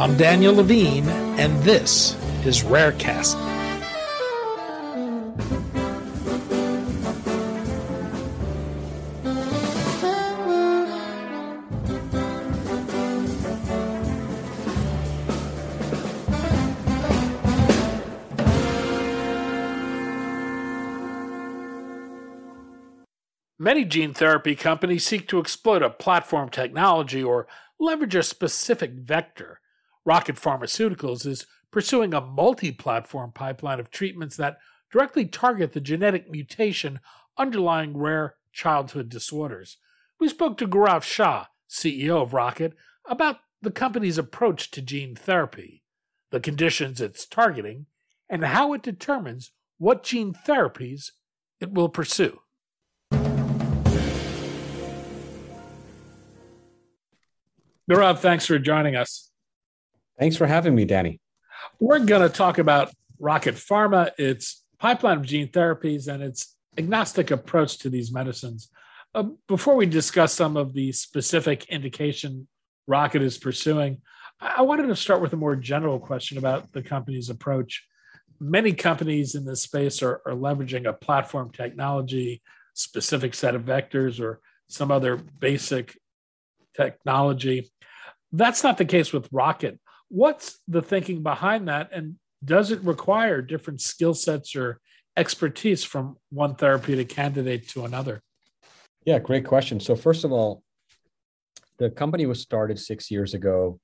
I'm Daniel Levine, and this is Rarecast. Many gene therapy companies seek to exploit a platform technology or leverage a specific vector. Rocket Pharmaceuticals is pursuing a multi platform pipeline of treatments that directly target the genetic mutation underlying rare childhood disorders. We spoke to Gaurav Shah, CEO of Rocket, about the company's approach to gene therapy, the conditions it's targeting, and how it determines what gene therapies it will pursue. Gaurav, thanks for joining us. Thanks for having me, Danny. We're going to talk about Rocket Pharma, its pipeline of gene therapies, and its agnostic approach to these medicines. Uh, before we discuss some of the specific indication Rocket is pursuing, I wanted to start with a more general question about the company's approach. Many companies in this space are, are leveraging a platform technology, specific set of vectors, or some other basic technology. That's not the case with Rocket. What's the thinking behind that? And does it require different skill sets or expertise from one therapeutic candidate to another? Yeah, great question. So, first of all, the company was started six years ago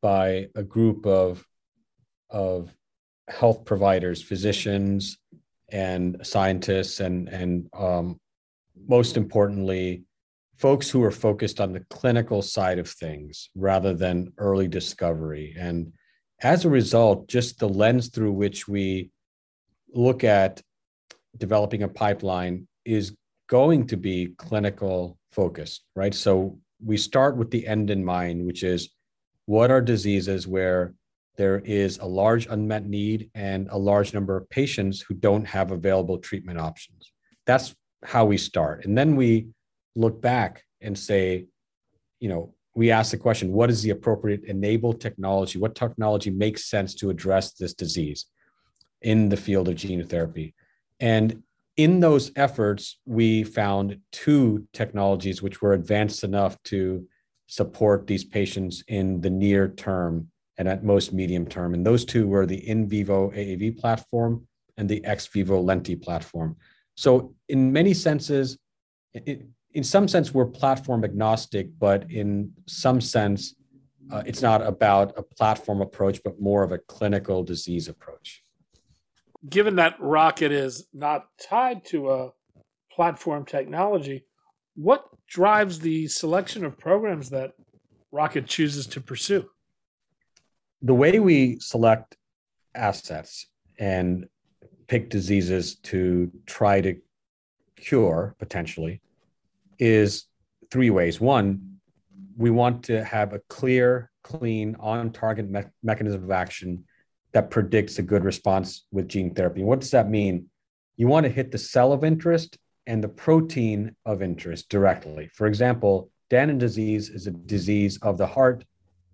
by a group of, of health providers, physicians, and scientists, and, and um, most importantly, folks who are focused on the clinical side of things rather than early discovery. And as a result, just the lens through which we look at developing a pipeline is going to be clinical focused, right? So we start with the end in mind, which is what are diseases where there is a large unmet need and a large number of patients who don't have available treatment options. That's how we start. And then we look back and say, you know, we ask the question what is the appropriate enable technology? What technology makes sense to address this disease in the field of gene therapy? And in those efforts, we found two technologies which were advanced enough to support these patients in the near term and at most medium term. And those two were the in vivo AAV platform and the ex vivo Lenti platform. So, in many senses, it, in some sense, we're platform agnostic, but in some sense, uh, it's not about a platform approach, but more of a clinical disease approach. Given that Rocket is not tied to a platform technology, what drives the selection of programs that Rocket chooses to pursue? The way we select assets and pick diseases to try to cure potentially is three ways. One, we want to have a clear, clean, on target me- mechanism of action that predicts a good response with gene therapy. What does that mean? You want to hit the cell of interest and the protein of interest directly. For example, Danon disease is a disease of the heart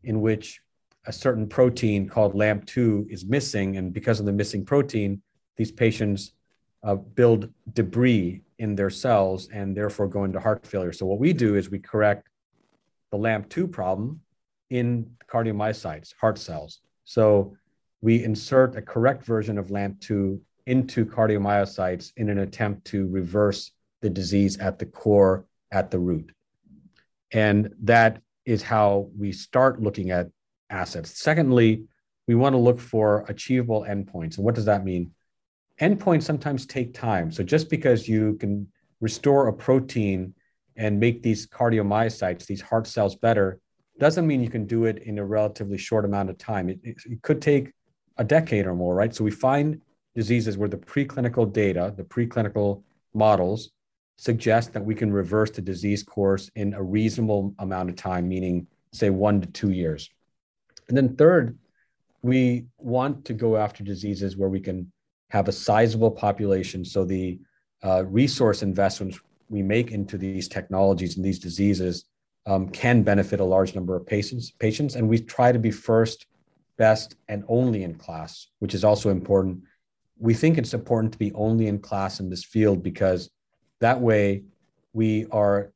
in which a certain protein called LAMP2 is missing. And because of the missing protein, these patients uh, build debris in their cells and therefore go into heart failure. So what we do is we correct the LAMP2 problem in cardiomyocytes, heart cells. So we insert a correct version of LAMP2 into cardiomyocytes in an attempt to reverse the disease at the core, at the root. And that is how we start looking at assets. Secondly, we want to look for achievable endpoints. And what does that mean? Endpoints sometimes take time. So just because you can restore a protein and make these cardiomyocytes, these heart cells better, doesn't mean you can do it in a relatively short amount of time. It, it, it could take a decade or more, right? So we find diseases where the preclinical data, the preclinical models suggest that we can reverse the disease course in a reasonable amount of time, meaning say one to two years. And then third, we want to go after diseases where we can have a sizable population. So the uh, resource investments we make into these technologies and these diseases um, can benefit a large number of patients. Patients, and we try to be first, best, and only in class, which is also important. We think it's important to be only in class in this field because that way we are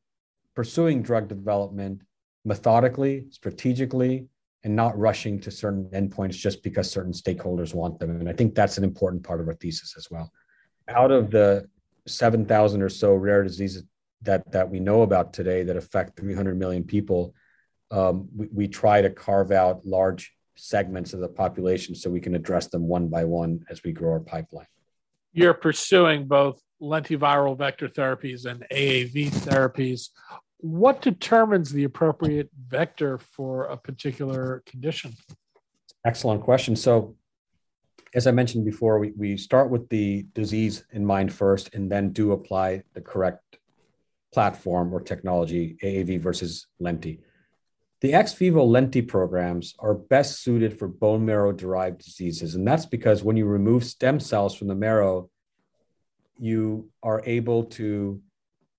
pursuing drug development methodically, strategically, and not rushing to certain endpoints just because certain stakeholders want them. And I think that's an important part of our thesis as well. Out of the 7,000 or so rare diseases that, that we know about today that affect 300 million people, um, we, we try to carve out large segments of the population so we can address them one by one as we grow our pipeline. You're pursuing both lentiviral vector therapies and AAV therapies what determines the appropriate vector for a particular condition? Excellent question. So, as I mentioned before, we, we start with the disease in mind first and then do apply the correct platform or technology, AAV versus Lenti. The ex vivo Lenti programs are best suited for bone marrow derived diseases. And that's because when you remove stem cells from the marrow, you are able to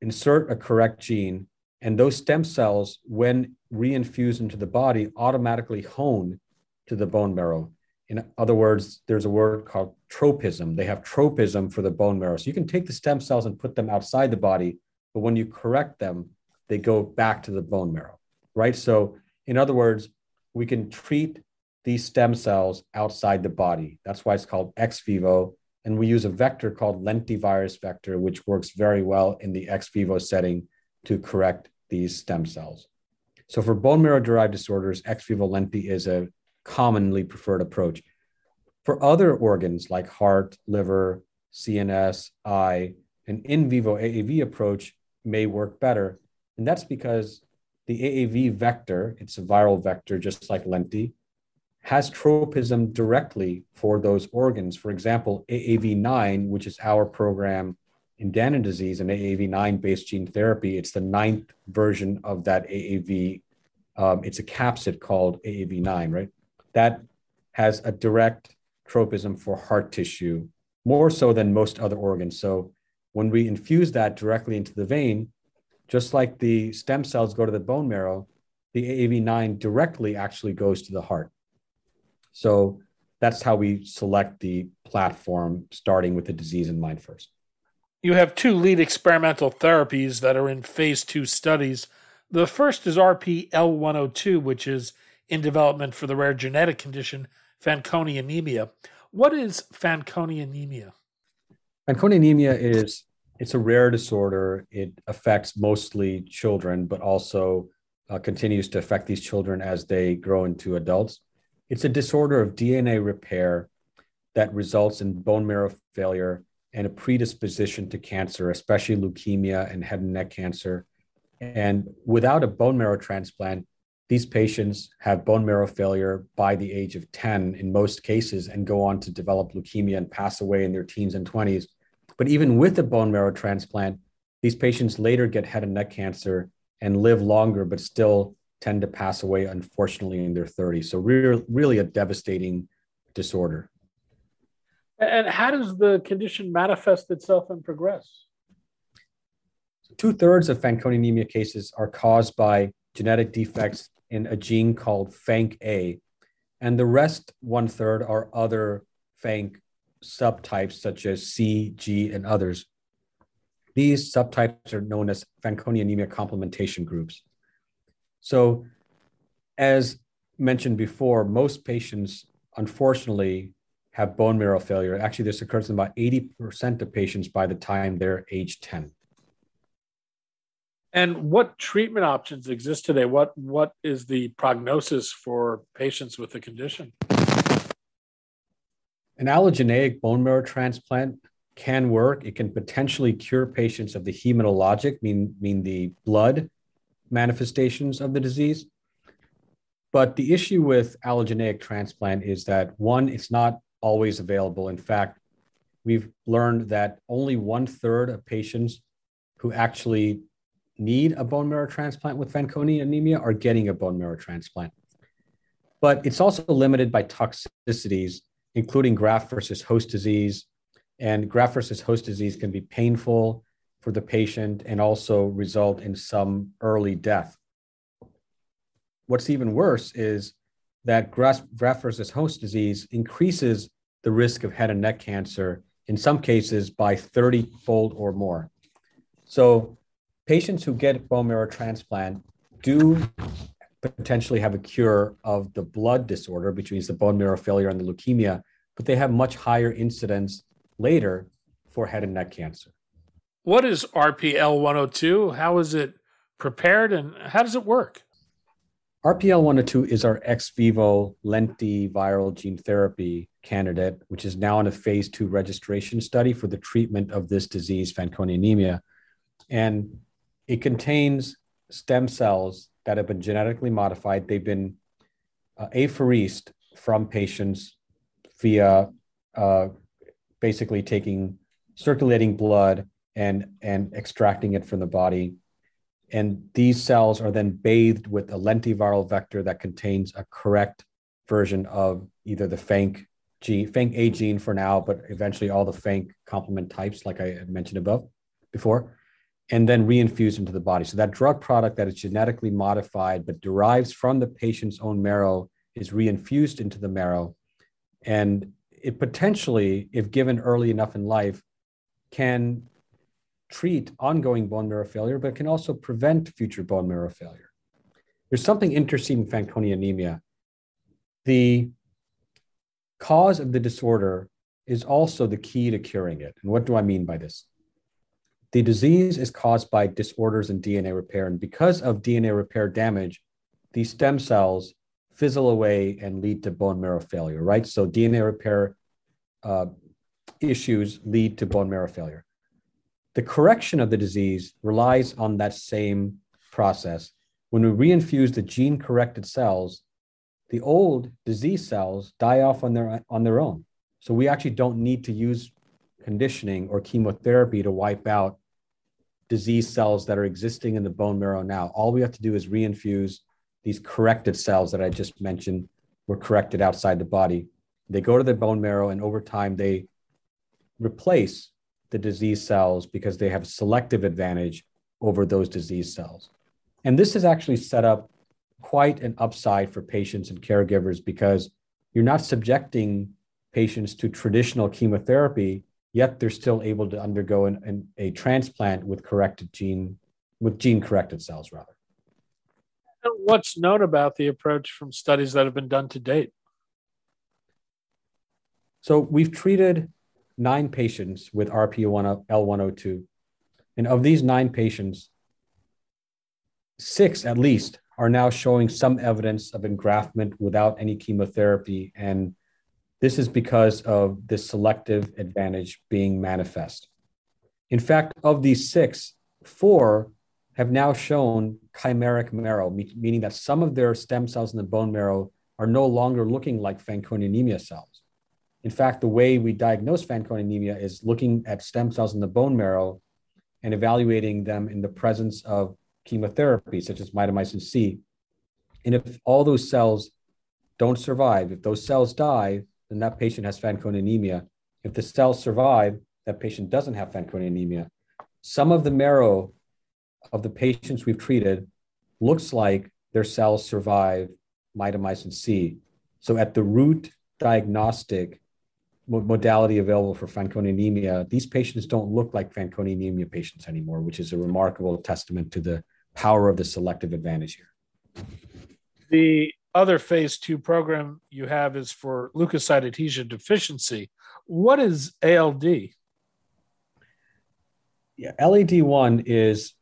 insert a correct gene and those stem cells, when reinfused into the body, automatically hone to the bone marrow. In other words, there's a word called tropism. They have tropism for the bone marrow. So you can take the stem cells and put them outside the body, but when you correct them, they go back to the bone marrow, right? So, in other words, we can treat these stem cells outside the body. That's why it's called ex vivo. And we use a vector called lentivirus vector, which works very well in the ex vivo setting to correct these stem cells. So for bone marrow derived disorders, ex vivo lenti is a commonly preferred approach. For other organs like heart, liver, CNS, eye, an in vivo AAV approach may work better. And that's because the AAV vector, it's a viral vector just like lenti, has tropism directly for those organs. For example, AAV9, which is our program in Danon disease, an AAV9 based gene therapy, it's the ninth version of that AAV. Um, it's a capsid called AAV9, right? That has a direct tropism for heart tissue, more so than most other organs. So when we infuse that directly into the vein, just like the stem cells go to the bone marrow, the AAV9 directly actually goes to the heart. So that's how we select the platform, starting with the disease in mind first you have two lead experimental therapies that are in phase two studies. The first is RPL102, which is in development for the rare genetic condition Fanconi anemia. What is Fanconi anemia? Fanconi anemia is it's a rare disorder. It affects mostly children, but also uh, continues to affect these children as they grow into adults. It's a disorder of DNA repair that results in bone marrow failure and a predisposition to cancer, especially leukemia and head and neck cancer. And without a bone marrow transplant, these patients have bone marrow failure by the age of 10 in most cases and go on to develop leukemia and pass away in their teens and 20s. But even with a bone marrow transplant, these patients later get head and neck cancer and live longer, but still tend to pass away, unfortunately, in their 30s. So, re- really a devastating disorder. And how does the condition manifest itself and progress? Two thirds of Fanconi anemia cases are caused by genetic defects in a gene called FANK-A, and the rest, one third, are other FANK subtypes such as C, G, and others. These subtypes are known as Fanconi anemia complementation groups. So, as mentioned before, most patients, unfortunately, have bone marrow failure. Actually, this occurs in about 80% of patients by the time they're age 10. And what treatment options exist today? What what is the prognosis for patients with the condition? An allogeneic bone marrow transplant can work. It can potentially cure patients of the hematologic, mean, mean the blood manifestations of the disease. But the issue with allogeneic transplant is that one, it's not always available. In fact, we've learned that only one third of patients who actually need a bone marrow transplant with Fanconi anemia are getting a bone marrow transplant. But it's also limited by toxicities, including graft versus host disease. And graft versus host disease can be painful for the patient and also result in some early death. What's even worse is that graft, versus host disease increases the risk of head and neck cancer, in some cases by 30 fold or more. So, patients who get bone marrow transplant do potentially have a cure of the blood disorder, which means the bone marrow failure and the leukemia, but they have much higher incidence later for head and neck cancer. What is RPL 102? How is it prepared and how does it work? RPL 102 is our ex vivo lentiviral gene therapy candidate, which is now in a phase two registration study for the treatment of this disease, Fanconi anemia. And it contains stem cells that have been genetically modified. They've been uh, apheresed from patients via uh, basically taking circulating blood and, and extracting it from the body. And these cells are then bathed with a lentiviral vector that contains a correct version of either the FANC gene, FANC A gene for now, but eventually all the FANC complement types, like I mentioned above before, and then reinfused into the body. So that drug product that is genetically modified but derives from the patient's own marrow is reinfused into the marrow. And it potentially, if given early enough in life, can treat ongoing bone marrow failure, but can also prevent future bone marrow failure. There's something interesting in Fanconi anemia. The cause of the disorder is also the key to curing it. And what do I mean by this? The disease is caused by disorders in DNA repair. And because of DNA repair damage, these stem cells fizzle away and lead to bone marrow failure, right? So DNA repair uh, issues lead to bone marrow failure. The correction of the disease relies on that same process. When we reinfuse the gene corrected cells, the old disease cells die off on their, on their own. So we actually don't need to use conditioning or chemotherapy to wipe out disease cells that are existing in the bone marrow now. All we have to do is reinfuse these corrected cells that I just mentioned were corrected outside the body. They go to the bone marrow, and over time, they replace the disease cells because they have a selective advantage over those disease cells. And this is actually set up quite an upside for patients and caregivers because you're not subjecting patients to traditional chemotherapy, yet they're still able to undergo an, an, a transplant with corrected gene, with gene corrected cells rather. What's known about the approach from studies that have been done to date? So we've treated nine patients with RP1L102. And of these nine patients, six at least are now showing some evidence of engraftment without any chemotherapy. And this is because of this selective advantage being manifest. In fact, of these six, four have now shown chimeric marrow, meaning that some of their stem cells in the bone marrow are no longer looking like Fanconi anemia cells. In fact, the way we diagnose Fanconi anemia is looking at stem cells in the bone marrow and evaluating them in the presence of chemotherapy, such as mitomycin C. And if all those cells don't survive, if those cells die, then that patient has Fanconi anemia. If the cells survive, that patient doesn't have Fanconi anemia. Some of the marrow of the patients we've treated looks like their cells survive mitomycin C. So at the root diagnostic modality available for Fanconi anemia, these patients don't look like Fanconi anemia patients anymore, which is a remarkable testament to the power of the selective advantage here. The other phase two program you have is for leukocyte adhesion deficiency. What is ALD? Yeah, LAD1 is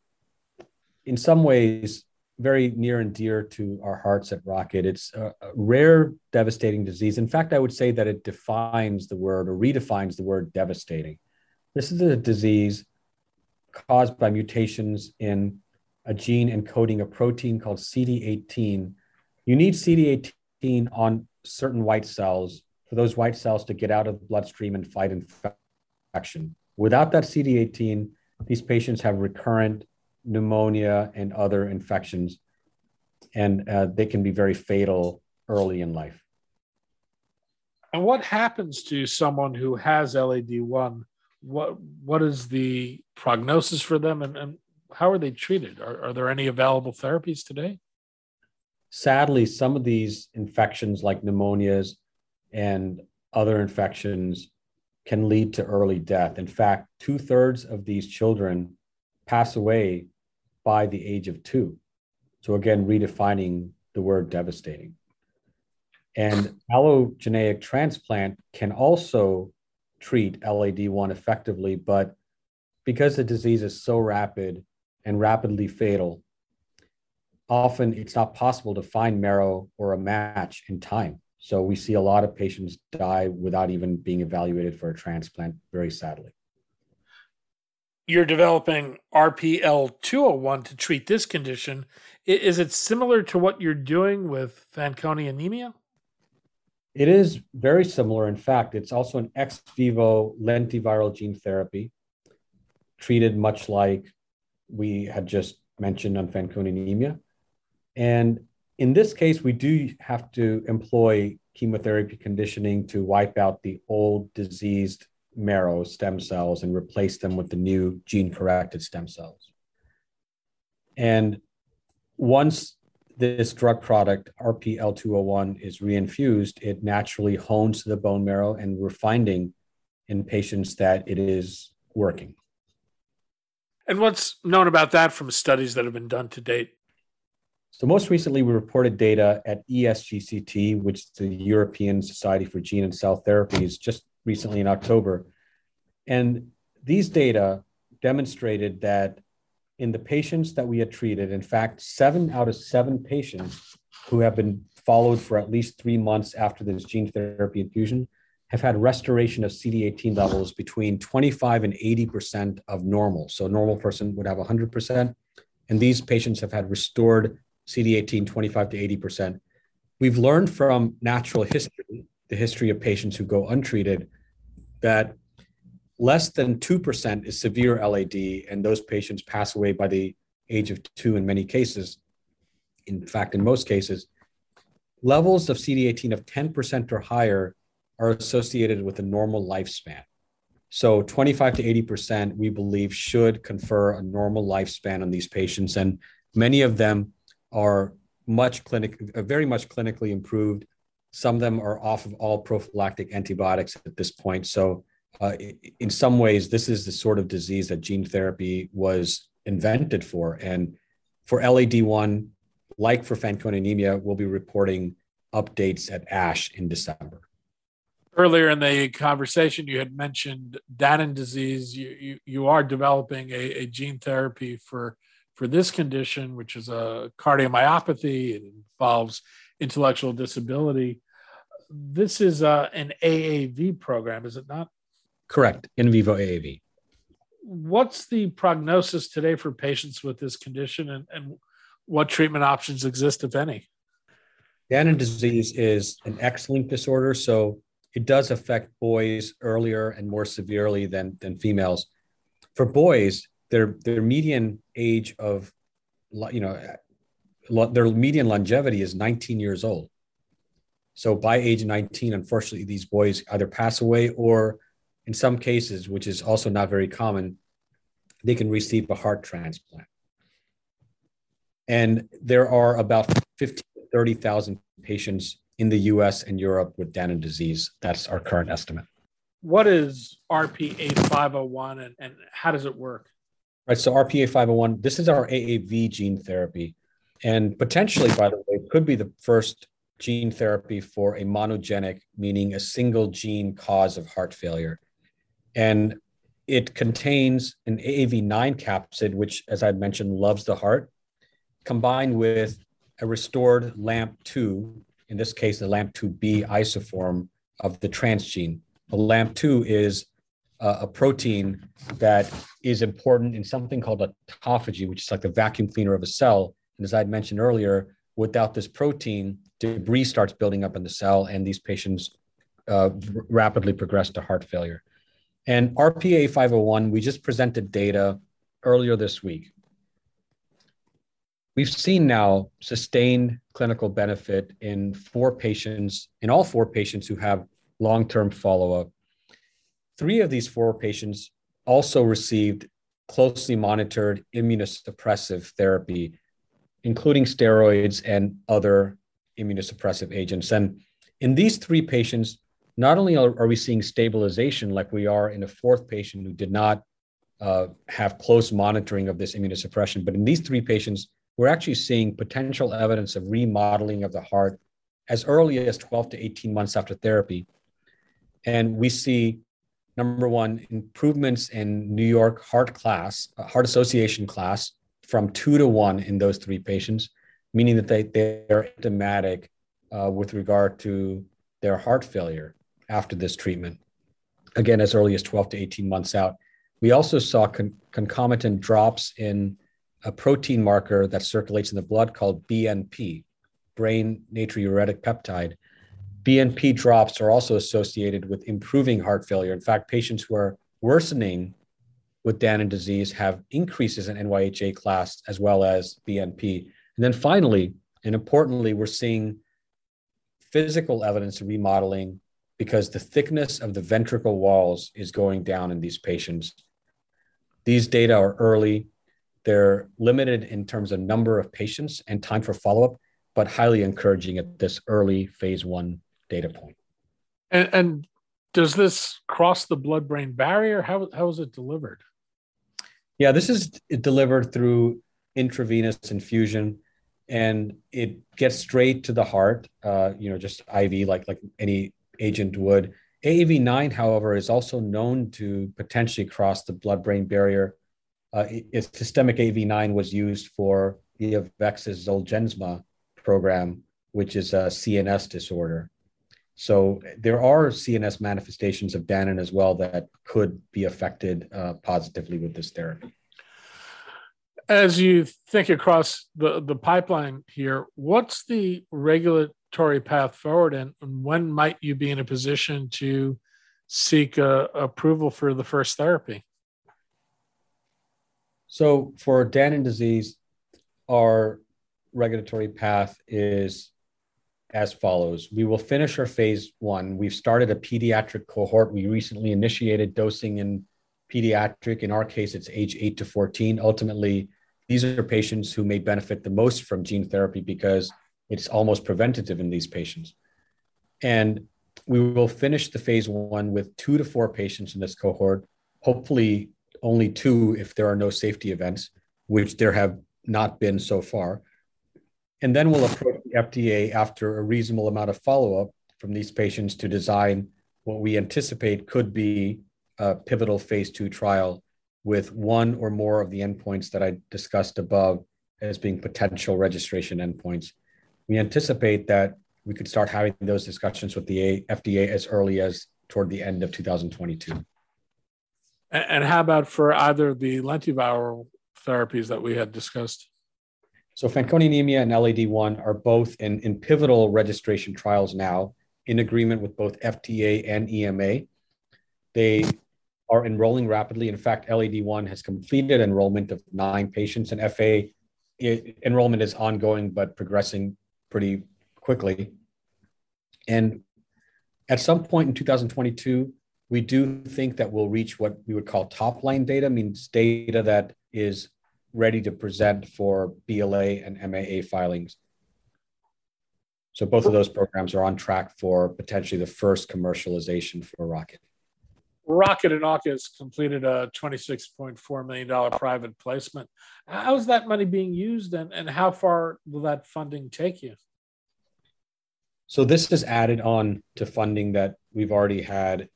in some ways very near and dear to our hearts at Rocket. It's a, rare, devastating disease. In fact, I would say that it defines the word or redefines the word devastating. This is a disease caused by mutations in a gene encoding a protein called CD18. You need CD18 on certain white cells for those white cells to get out of the bloodstream and fight infection. Without that CD18, these patients have recurrent pneumonia and other infections, and uh, they can be very fatal early in life. And what happens to someone who has LAD1? What what is the prognosis for them, and, and how are they treated? Are, are there any available therapies today? Sadly, some of these infections, like pneumonias and other infections, can lead to early death. In fact, two thirds of these children pass away by the age of two. So, again, redefining the word devastating. And allogeneic transplant can also treat LAD1 effectively, but because the disease is so rapid and rapidly fatal, often it's not possible to find marrow or a match in time. So we see a lot of patients die without even being evaluated for a transplant, very sadly. You're developing RPL201 to treat this condition. Is it similar to what you're doing with Fanconi anemia? It is very similar. In fact, it's also an ex vivo lentiviral gene therapy, treated much like we had just mentioned on Fanconi anemia. And in this case, we do have to employ chemotherapy conditioning to wipe out the old diseased marrow stem cells and replace them with the new gene corrected stem cells. And once this drug product, RPL201, is reinfused, it naturally hones to the bone marrow, and we're finding in patients that it is working. And what's known about that from studies that have been done to date? So, most recently, we reported data at ESGCT, which is the European Society for Gene and Cell Therapies, just recently in October. And these data demonstrated that in the patients that we had treated, in fact, seven out of seven patients who have been followed for at least three months after this gene therapy infusion have had restoration of CD18 levels between 25 and 80% of normal. So a normal person would have 100%. And these patients have had restored CD18 25 to 80%. We've learned from natural history, the history of patients who go untreated, that less than 2% is severe LAD, and those patients pass away by the age of two in many cases. In fact, in most cases, levels of CD18 of 10% or higher are associated with a normal lifespan. So 25 to 80%, we believe, should confer a normal lifespan on these patients. And many of them are much clinic, very much clinically improved. Some of them are off of all prophylactic antibiotics at this point. So uh, in some ways, this is the sort of disease that gene therapy was invented for. And for LAD1, like for Fanconi anemia, we'll be reporting updates at ASH in December. Earlier in the conversation, you had mentioned Danon disease. You, you, you are developing a, a gene therapy for, for this condition, which is a cardiomyopathy. It involves intellectual disability. This is uh, an AAV program, is it not? Correct. In vivo AAV. What's the prognosis today for patients with this condition and, and what treatment options exist, if any? Danon disease is an X-linked disorder, so it does affect boys earlier and more severely than, than females. For boys, their their median age of, you know, their median longevity is 19 years old. So by age 19, unfortunately, these boys either pass away or in some cases, which is also not very common, they can receive a heart transplant. And there are about 50, 30,000 patients in the US and Europe with Danon disease. That's our current estimate. What is RPA 501 and, and how does it work? Right. So RPA 501, this is our AAV gene therapy. And potentially, by the way, could be the first gene therapy for a monogenic, meaning a single gene cause of heart failure and it contains an AAV9 capsid, which, as I mentioned, loves the heart, combined with a restored LAMP2, in this case, the LAMP2B isoform of the transgene. The LAMP2 is uh, a protein that is important in something called autophagy, which is like the vacuum cleaner of a cell. And as I had mentioned earlier, without this protein, debris starts building up in the cell, and these patients uh, rapidly progress to heart failure. And RPA 501, we just presented data earlier this week. We've seen now sustained clinical benefit in four patients, in all four patients who have long term follow up. Three of these four patients also received closely monitored immunosuppressive therapy, including steroids and other immunosuppressive agents. And in these three patients, not only are, we seeing stabilization like we are in a fourth patient who did not uh, have close monitoring of this immunosuppression, but in these three patients, we're actually seeing potential evidence of remodeling of the heart as early as 12 to 18 months after therapy. And we see, number one, improvements in New York heart class, uh, heart association class from two to one in those three patients, meaning that they, they're symptomatic uh, with regard to their heart failure after this treatment, again, as early as 12 to 18 months out. We also saw con- concomitant drops in a protein marker that circulates in the blood called BNP, brain natriuretic peptide. BNP drops are also associated with improving heart failure. In fact, patients who are worsening with Danon disease have increases in NYHA class as well as BNP. And then finally, and importantly, we're seeing physical evidence of remodeling because the thickness of the ventricle walls is going down in these patients. These data are early. They're limited in terms of number of patients and time for follow up, but highly encouraging at this early phase one data point. And, and does this cross the blood brain barrier? How, how is it delivered? Yeah, this is delivered through intravenous infusion and it gets straight to the heart, uh, you know, just IV like, like any agent would. AAV9, however, is also known to potentially cross the blood brain barrier. Uh, systemic AV9 was used for the Avexis Zolgensma program, which is a CNS disorder. So there are CNS manifestations of Danon as well that could be affected uh, positively with this therapy. As you think across the, the pipeline here, what's the regulatory path forward and when might you be in a position to seek a, approval for the first therapy so for danon disease our regulatory path is as follows. We will finish our phase one. We've started a pediatric cohort. We recently initiated dosing in pediatric. In our case it's age 8 to 14 ultimately these are patients who may benefit the most from gene therapy because it's almost preventative in these patients. And we will finish the phase one with two to four patients in this cohort, hopefully only two if there are no safety events, which there have not been so far. And then we'll approach the FDA after a reasonable amount of follow up from these patients to design what we anticipate could be a pivotal phase two trial with one or more of the endpoints that I discussed above as being potential registration endpoints we anticipate that we could start having those discussions with the FDA as early as toward the end of 2022. And how about for either the lentiviral therapies that we had discussed? So Fanconi anemia and LAD1 are both in, in pivotal registration trials now in agreement with both FDA and EMA. They are enrolling rapidly. In fact, LAD1 has completed enrollment of nine patients, and FA enrollment is ongoing but progressing pretty quickly. And at some point in 2022, we do think that we'll reach what we would call top line data, means data that is ready to present for BLA and MAA filings. So both of those programs are on track for potentially the first commercialization for Rocket. Rocket and AUKUS completed a $26.4 million private placement. How is that money being used and, and how far will that funding take you? So this is added on to funding that we've already had.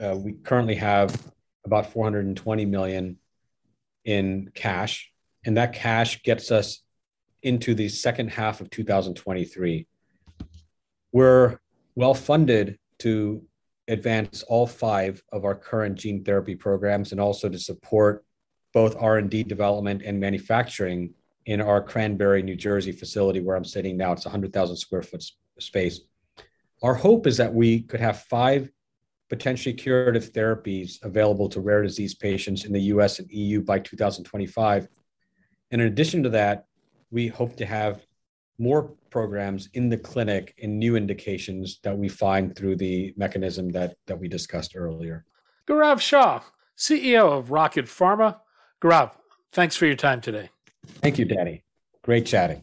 Uh, we currently have about 420 million in cash, and that cash gets us into the second half of 2023. We're well funded to advance all five of our current gene therapy programs and also to support both R&D development and manufacturing in our Cranberry, New Jersey facility where I'm sitting now. It's 100,000 square foot space. Our hope is that we could have five potentially curative therapies available to rare disease patients in the US and EU by 2025. And in addition to that, we hope to have more programs in the clinic in new indications that we find through the mechanism that, that we discussed earlier. Gaurav Shah, CEO of Rocket Pharma. Gaurav, thanks for your time today. Thank you, Danny. Great chatting.